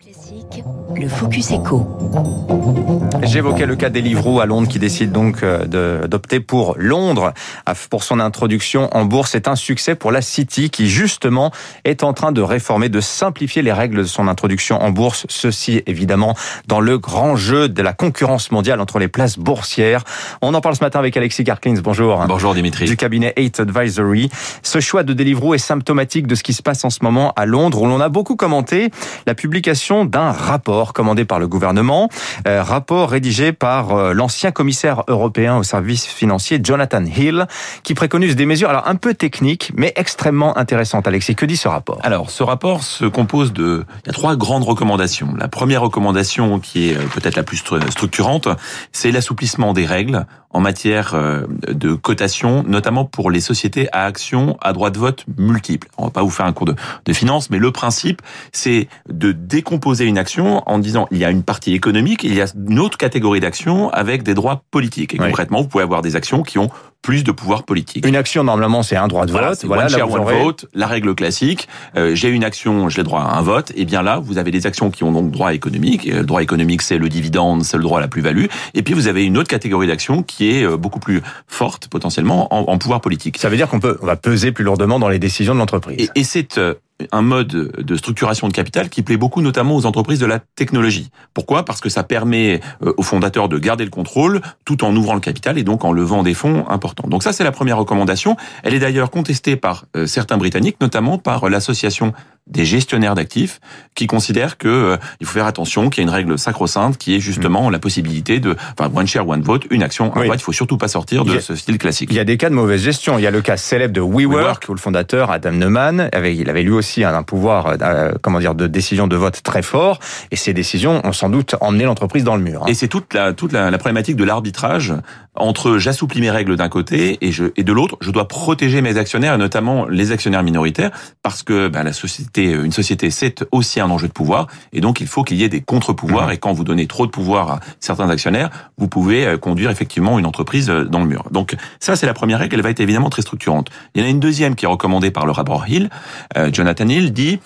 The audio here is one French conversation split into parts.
Classique, le Focus Echo. J'évoquais le cas d'Elivrou à Londres qui décide donc euh, d'opter pour Londres pour son introduction en bourse. C'est un succès pour la City qui justement est en train de réformer, de simplifier les règles de son introduction en bourse. Ceci évidemment dans le grand jeu de la concurrence mondiale entre les places boursières. On en parle ce matin avec Alexis Garklins. Bonjour. Bonjour Dimitri. Du cabinet 8 Advisory. Ce choix de Deliveroo est symptomatique de ce qui se passe en ce moment à Londres où l'on a beaucoup commenté la publication d'un rapport commandé par le gouvernement, euh, rapport rédigé par euh, l'ancien commissaire européen au service financier Jonathan Hill, qui préconise des mesures alors un peu techniques, mais extrêmement intéressantes. Alexis, que dit ce rapport? Alors, ce rapport se compose de trois grandes recommandations. La première recommandation, qui est euh, peut-être la plus structurante, c'est l'assouplissement des règles en matière de cotation, notamment pour les sociétés à actions à droit de vote multiples. On va pas vous faire un cours de, de finance, mais le principe, c'est de décomposer poser une action en disant il y a une partie économique, il y a une autre catégorie d'actions avec des droits politiques. Et concrètement, vous pouvez avoir des actions qui ont plus de pouvoir politique. Une action, normalement, c'est un droit de vote. Voilà, one share, one vote, la règle classique. Euh, j'ai une action, j'ai le droit à un vote. Et bien là, vous avez des actions qui ont donc droit économique. le droit économique, c'est le dividende, c'est le droit à la plus-value. Et puis, vous avez une autre catégorie d'actions qui est euh, beaucoup plus forte, potentiellement, en, en pouvoir politique. Ça veut dire qu'on peut, on va peser plus lourdement dans les décisions de l'entreprise. Et, et c'est euh, un mode de structuration de capital qui plaît beaucoup notamment aux entreprises de la technologie. Pourquoi? Parce que ça permet euh, aux fondateurs de garder le contrôle tout en ouvrant le capital et donc en levant des fonds importants. Donc ça c'est la première recommandation. Elle est d'ailleurs contestée par euh, certains Britanniques, notamment par l'association des gestionnaires d'actifs qui considèrent que euh, il faut faire attention, qu'il y a une règle sacro-sainte qui est justement la possibilité de, enfin, one share, one vote, une action, un vote. Il faut surtout pas sortir de ce style classique. Il y a des cas de mauvaise gestion. Il y a le cas célèbre de WeWork, où le fondateur Adam Neumann avait, il avait lui aussi un pouvoir, euh, comment dire, de décision de vote très fort, et ces décisions ont sans doute emmené l'entreprise dans le mur. Hein. Et c'est toute la toute la, la problématique de l'arbitrage entre j'assouplis mes règles d'un côté et je et de l'autre, je dois protéger mes actionnaires, notamment les actionnaires minoritaires, parce que bah, la société une société, c'est aussi un enjeu de pouvoir, et donc il faut qu'il y ait des contre-pouvoirs. Mmh. Et quand vous donnez trop de pouvoir à certains actionnaires, vous pouvez euh, conduire effectivement une entreprise euh, dans le mur. Donc ça, c'est la première règle. Elle va être évidemment très structurante. Il y en a une deuxième qui est recommandée par le rapport Hill. Euh, Jonathan Hill dit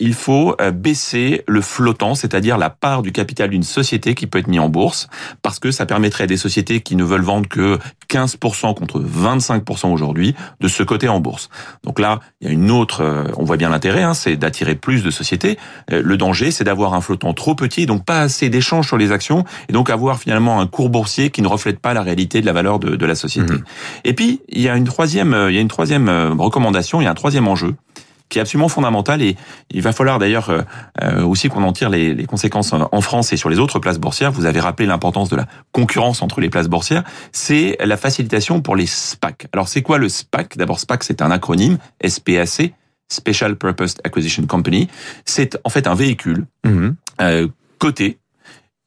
il faut baisser le flottant, c'est-à-dire la part du capital d'une société qui peut être mis en bourse, parce que ça permettrait à des sociétés qui ne veulent vendre que 15% contre 25% aujourd'hui de ce côté en bourse. Donc là, il y a une autre, on voit bien l'intérêt, hein, c'est d'attirer plus de sociétés. Euh, le danger, c'est d'avoir un flottant trop petit, donc pas assez d'échanges sur les actions, et donc avoir finalement un cours boursier qui ne reflète pas la réalité de la valeur de, de la société. Mmh. Et puis, il y a une troisième, euh, il y a une troisième euh, recommandation, il y a un troisième enjeu qui est absolument fondamental et il va falloir d'ailleurs aussi qu'on en tire les, conséquences en France et sur les autres places boursières. Vous avez rappelé l'importance de la concurrence entre les places boursières. C'est la facilitation pour les SPAC. Alors c'est quoi le SPAC D'abord SPAC c'est un acronyme SPAC Special Purpose Acquisition Company. C'est en fait un véhicule mhm. euh, coté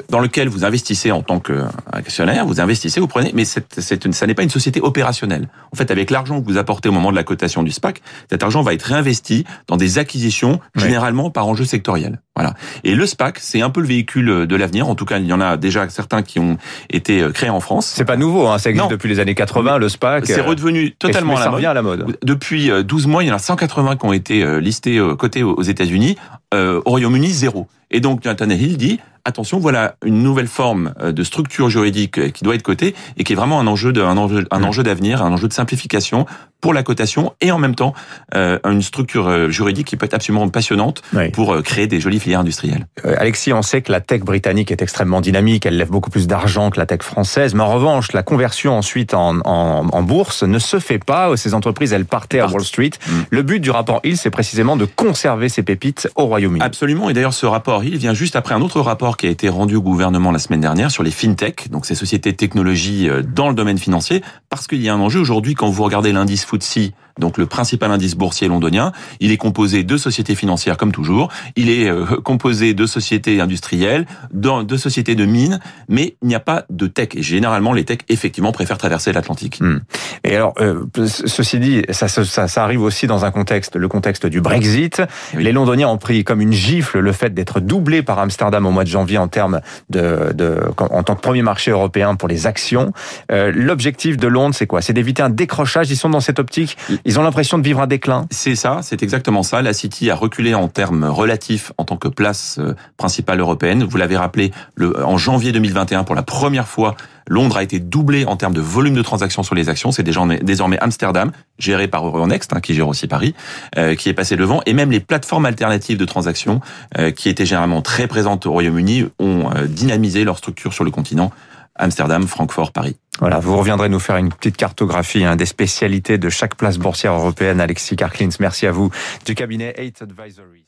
dans lequel vous investissez en tant qu'actionnaire, vous investissez, vous prenez, mais c'est, c'est ça n'est pas une société opérationnelle. En fait, avec l'argent que vous apportez au moment de la cotation du SPAC, cet argent va être réinvesti dans des acquisitions, généralement par enjeu sectoriel. Voilà. Et le SPAC, c'est un peu le véhicule de l'avenir. En tout cas, il y en a déjà certains qui ont été euh, créés en France. C'est pas nouveau, hein, ça existe depuis les années 80, le SPAC. C'est euh, redevenu totalement à, la à la mode. Depuis 12 euh, mois, il y en a 180 qui ont été listés côté aux États-Unis. au Royaume-Uni, zéro. Et donc, Jonathan Hill dit, attention, voilà une nouvelle forme euh, de structure juridique euh, qui doit être cotée et qui est vraiment un enjeu de, un enjeu, un mmh. enjeu d'avenir, un enjeu de simplification pour la cotation et en même temps euh, une structure juridique qui peut être absolument passionnante pour créer des jolies filières industrielles. Alexis, on sait que la tech britannique est extrêmement dynamique, elle lève beaucoup plus d'argent que la tech française, mais en revanche, la conversion ensuite en, en, en bourse ne se fait pas. Ces entreprises, elles partaient à Wall Street. Mmh. Le but du rapport Hill, c'est précisément de conserver ces pépites au Royaume-Uni. Absolument, et d'ailleurs ce rapport Hill vient juste après un autre rapport qui a été rendu au gouvernement la semaine dernière sur les fintech, donc ces sociétés de technologie euh, dans le domaine financier, parce qu'il y a un enjeu aujourd'hui quand vous regardez l'indice FTSE donc le principal indice boursier londonien. Il est composé de sociétés financières comme toujours. Il est euh, composé de sociétés industrielles, de sociétés de mines, mais il n'y a pas de tech. Et généralement, les techs effectivement préfèrent traverser l'Atlantique. Hmm. Et alors, euh, ceci dit, ça, ça, ça, arrive aussi dans un contexte, le contexte du Brexit. Les Londoniens ont pris comme une gifle le fait d'être doublés par Amsterdam au mois de janvier en termes de, de en tant que premier marché européen pour les actions. Euh, L'objectif de Londres, c'est quoi? C'est d'éviter un décrochage? Ils sont dans cette optique? Ils ont l'impression de vivre un déclin. C'est ça, c'est exactement ça. La City a reculé en termes relatifs en tant que place euh, principale européenne. Vous l'avez rappelé, le, en janvier 2021, pour la première fois, Londres a été doublé en termes de volume de transactions sur les actions. C'est désormais Amsterdam, géré par Euronext, hein, qui gère aussi Paris, euh, qui est passé devant. Et même les plateformes alternatives de transactions, euh, qui étaient généralement très présentes au Royaume-Uni, ont dynamisé leur structure sur le continent. Amsterdam, Francfort, Paris. Voilà, vous reviendrez nous faire une petite cartographie hein, des spécialités de chaque place boursière européenne. Alexis Karklins, merci à vous du cabinet 8 Advisory.